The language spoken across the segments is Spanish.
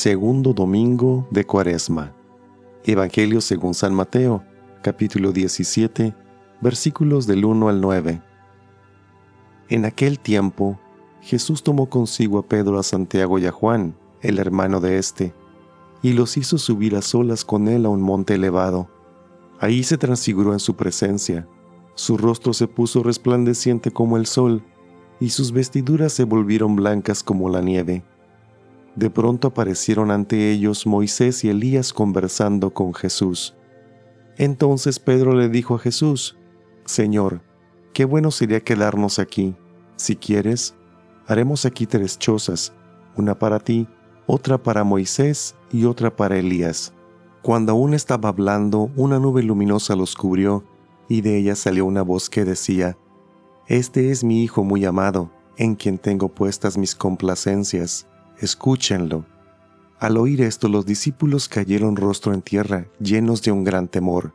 Segundo domingo de Cuaresma. Evangelio según San Mateo, capítulo 17, versículos del 1 al 9. En aquel tiempo, Jesús tomó consigo a Pedro, a Santiago y a Juan, el hermano de éste, y los hizo subir a solas con él a un monte elevado. Ahí se transfiguró en su presencia. Su rostro se puso resplandeciente como el sol, y sus vestiduras se volvieron blancas como la nieve. De pronto aparecieron ante ellos Moisés y Elías conversando con Jesús. Entonces Pedro le dijo a Jesús, Señor, qué bueno sería quedarnos aquí. Si quieres, haremos aquí tres chozas, una para ti, otra para Moisés y otra para Elías. Cuando aún estaba hablando, una nube luminosa los cubrió, y de ella salió una voz que decía, Este es mi Hijo muy amado, en quien tengo puestas mis complacencias escúchenlo. Al oír esto los discípulos cayeron rostro en tierra, llenos de un gran temor.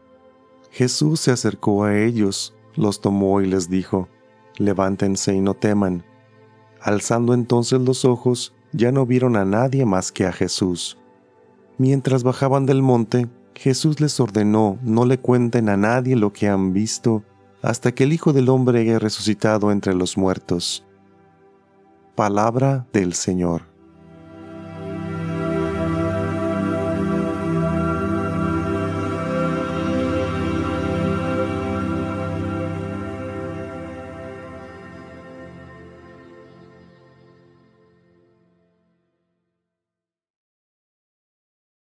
Jesús se acercó a ellos, los tomó y les dijo, Levántense y no teman. Alzando entonces los ojos, ya no vieron a nadie más que a Jesús. Mientras bajaban del monte, Jesús les ordenó no le cuenten a nadie lo que han visto hasta que el Hijo del Hombre haya resucitado entre los muertos. Palabra del Señor.